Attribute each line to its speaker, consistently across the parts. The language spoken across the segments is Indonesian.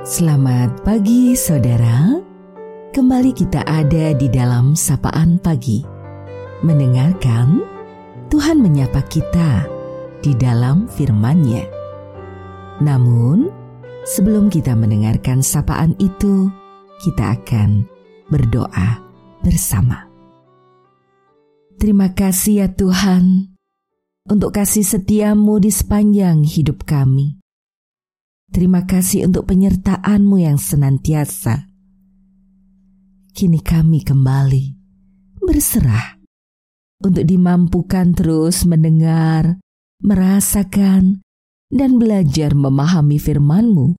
Speaker 1: Selamat pagi saudara. Kembali kita ada di dalam sapaan pagi. Mendengarkan Tuhan menyapa kita di dalam firman-Nya. Namun, sebelum kita mendengarkan sapaan itu, kita akan berdoa bersama. Terima kasih ya Tuhan untuk kasih setiamu di sepanjang hidup kami. Terima kasih untuk penyertaan-Mu yang senantiasa. Kini kami kembali berserah untuk dimampukan terus mendengar, merasakan, dan belajar memahami firman-Mu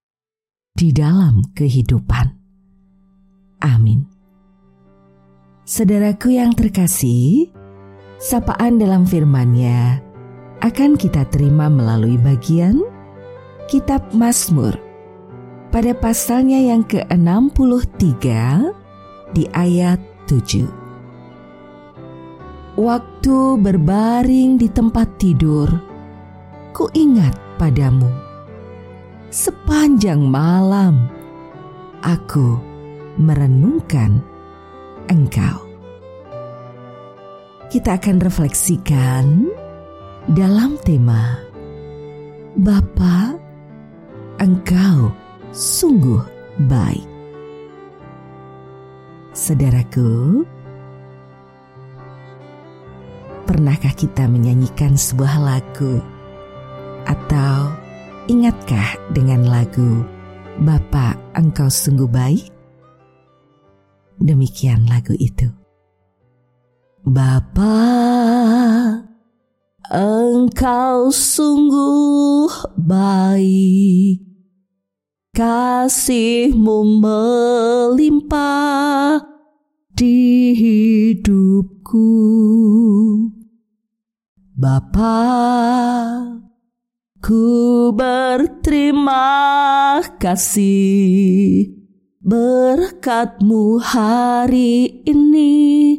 Speaker 1: di dalam kehidupan. Amin. Saudaraku yang terkasih, sapaan dalam firman-Nya akan kita terima melalui bagian Kitab Mazmur pada pasalnya yang ke-63 di ayat 7. Waktu berbaring di tempat tidur, ku ingat padamu. Sepanjang malam, aku merenungkan engkau. Kita akan refleksikan dalam tema Bapak engkau sungguh baik. Saudaraku, pernahkah kita menyanyikan sebuah lagu? Atau ingatkah dengan lagu Bapak Engkau Sungguh Baik? Demikian lagu itu. Bapak Engkau sungguh baik kasihmu melimpah di hidupku. Bapa, ku berterima kasih berkatmu hari ini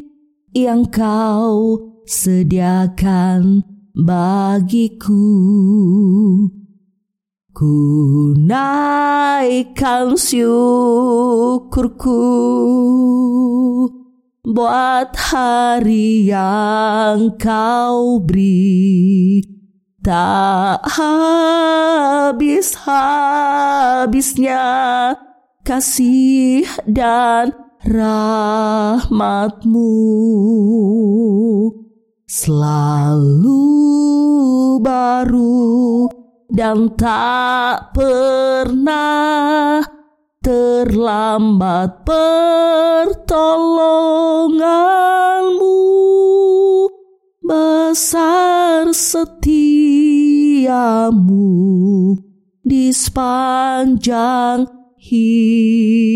Speaker 1: yang kau sediakan bagiku. Ku naikkan syukurku buat hari yang kau beri. Tak habis-habisnya kasih dan rahmatmu. Selalu dan tak pernah terlambat pertolonganmu. Besar setiamu di sepanjang hidupku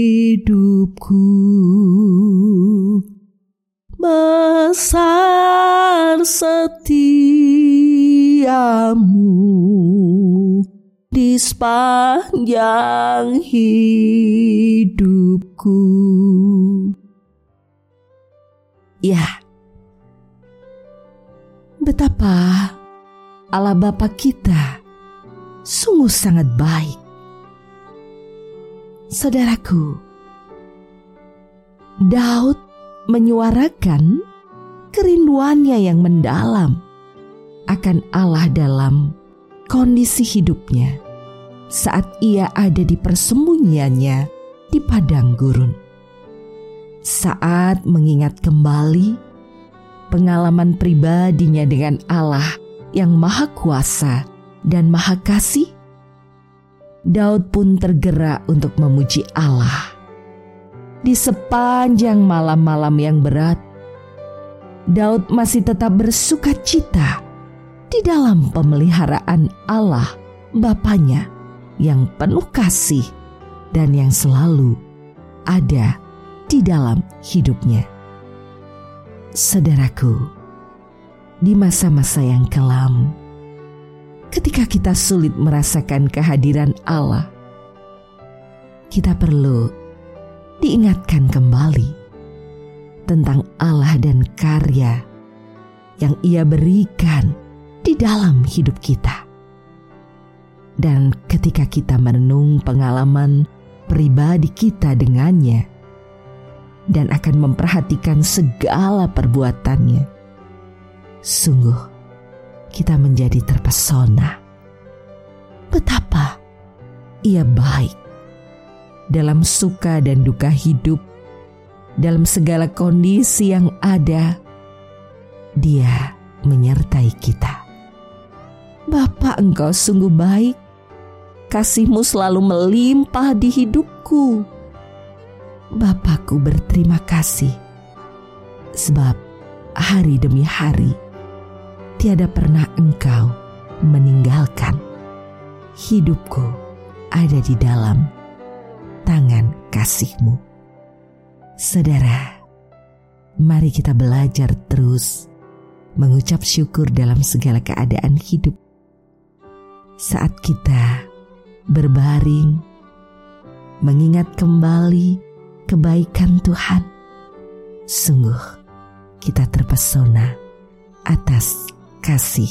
Speaker 1: besar setiamu di sepanjang hidupku. Ya, betapa Allah Bapa kita sungguh sangat baik. Saudaraku, Daud menyuarakan kerinduannya yang mendalam akan Allah dalam kondisi hidupnya saat ia ada di persembunyiannya di padang gurun. Saat mengingat kembali pengalaman pribadinya dengan Allah yang Maha Kuasa dan Maha Kasih, Daud pun tergerak untuk memuji Allah di sepanjang malam-malam yang berat, Daud masih tetap bersuka cita di dalam pemeliharaan Allah Bapaknya yang penuh kasih dan yang selalu ada di dalam hidupnya. Saudaraku, di masa-masa yang kelam, ketika kita sulit merasakan kehadiran Allah, kita perlu diingatkan kembali tentang Allah dan karya yang Ia berikan di dalam hidup kita. Dan ketika kita merenung pengalaman pribadi kita dengannya dan akan memperhatikan segala perbuatannya. Sungguh, kita menjadi terpesona. Betapa ia baik dalam suka dan duka hidup, dalam segala kondisi yang ada. Dia menyertai kita. Bapak, engkau sungguh baik kasihmu selalu melimpah di hidupku. Bapakku berterima kasih, sebab hari demi hari tiada pernah engkau meninggalkan. Hidupku ada di dalam tangan kasihmu. Saudara, mari kita belajar terus mengucap syukur dalam segala keadaan hidup. Saat kita berbaring, mengingat kembali kebaikan Tuhan. Sungguh, kita terpesona atas kasih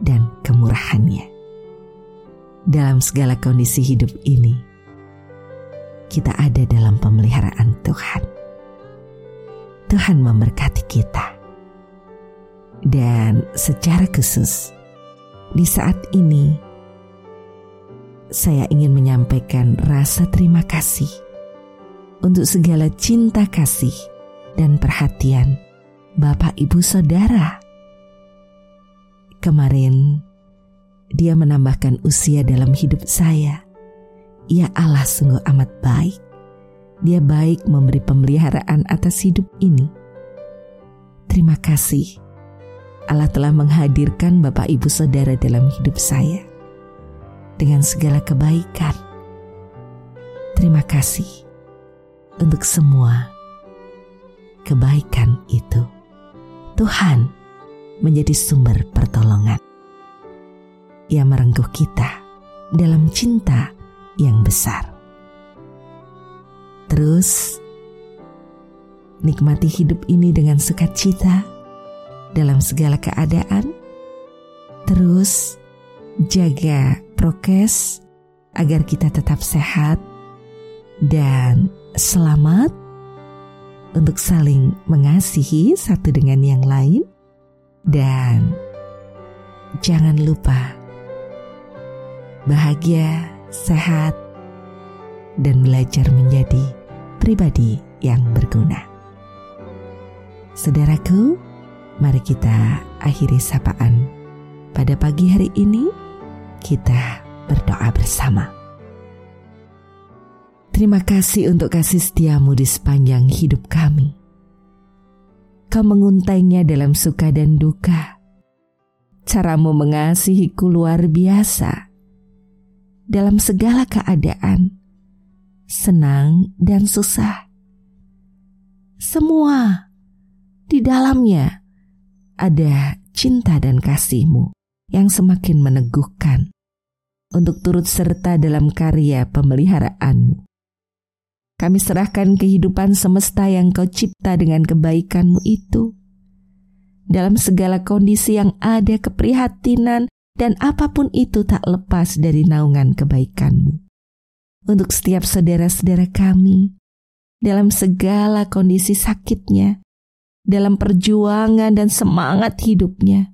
Speaker 1: dan kemurahannya. Dalam segala kondisi hidup ini, kita ada dalam pemeliharaan Tuhan. Tuhan memberkati kita. Dan secara khusus, di saat ini, saya ingin menyampaikan rasa terima kasih untuk segala cinta kasih dan perhatian Bapak Ibu Saudara. Kemarin dia menambahkan usia dalam hidup saya. Ya Allah sungguh amat baik. Dia baik memberi pemeliharaan atas hidup ini. Terima kasih. Allah telah menghadirkan Bapak Ibu Saudara dalam hidup saya dengan segala kebaikan. Terima kasih untuk semua kebaikan itu. Tuhan menjadi sumber pertolongan. Ia merengkuh kita dalam cinta yang besar. Terus, nikmati hidup ini dengan sukacita dalam segala keadaan. Terus, jaga prokes agar kita tetap sehat dan selamat untuk saling mengasihi satu dengan yang lain dan jangan lupa bahagia, sehat dan belajar menjadi pribadi yang berguna. Saudaraku, mari kita akhiri sapaan pada pagi hari ini kita berdoa bersama. Terima kasih untuk kasih setiamu di sepanjang hidup kami. Kau menguntainya dalam suka dan duka. Caramu mengasihiku luar biasa. Dalam segala keadaan, senang dan susah. Semua di dalamnya ada cinta dan kasihmu yang semakin meneguhkan untuk turut serta dalam karya pemeliharaanmu. Kami serahkan kehidupan semesta yang kau cipta dengan kebaikanmu itu. Dalam segala kondisi yang ada keprihatinan dan apa pun itu tak lepas dari naungan kebaikanmu. Untuk setiap saudara-saudara kami, dalam segala kondisi sakitnya, dalam perjuangan dan semangat hidupnya,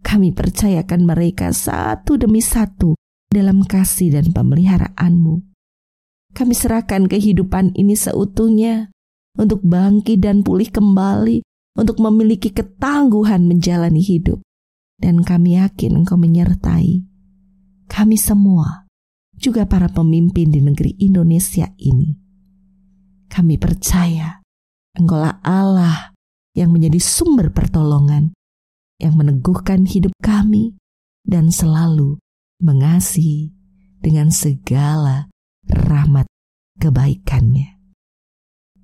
Speaker 1: kami percayakan mereka satu demi satu dalam kasih dan pemeliharaanmu. Kami serahkan kehidupan ini seutuhnya untuk bangkit dan pulih kembali, untuk memiliki ketangguhan menjalani hidup. Dan kami yakin engkau menyertai kami semua, juga para pemimpin di negeri Indonesia ini. Kami percaya engkaulah Allah yang menjadi sumber pertolongan, yang meneguhkan hidup kami dan selalu mengasihi dengan segala rahmat kebaikannya.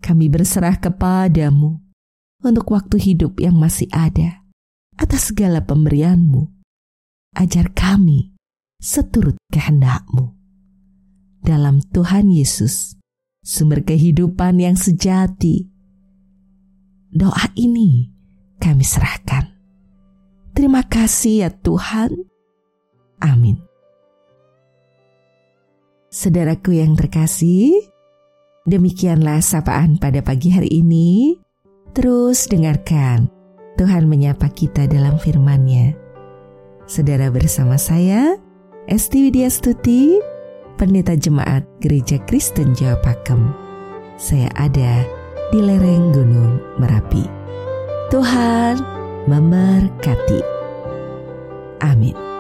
Speaker 1: Kami berserah kepadamu untuk waktu hidup yang masih ada atas segala pemberianmu. Ajar kami seturut kehendakmu. Dalam Tuhan Yesus, sumber kehidupan yang sejati. Doa ini kami serahkan. Terima kasih ya Tuhan. Amin. Saudaraku yang terkasih, demikianlah sapaan pada pagi hari ini. Terus dengarkan Tuhan menyapa kita dalam firman-Nya. Saudara bersama saya, Esti Widya Stuti, Pendeta Jemaat Gereja Kristen Jawa Pakem. Saya ada di lereng Gunung Merapi. Tuhan memberkati. Amin.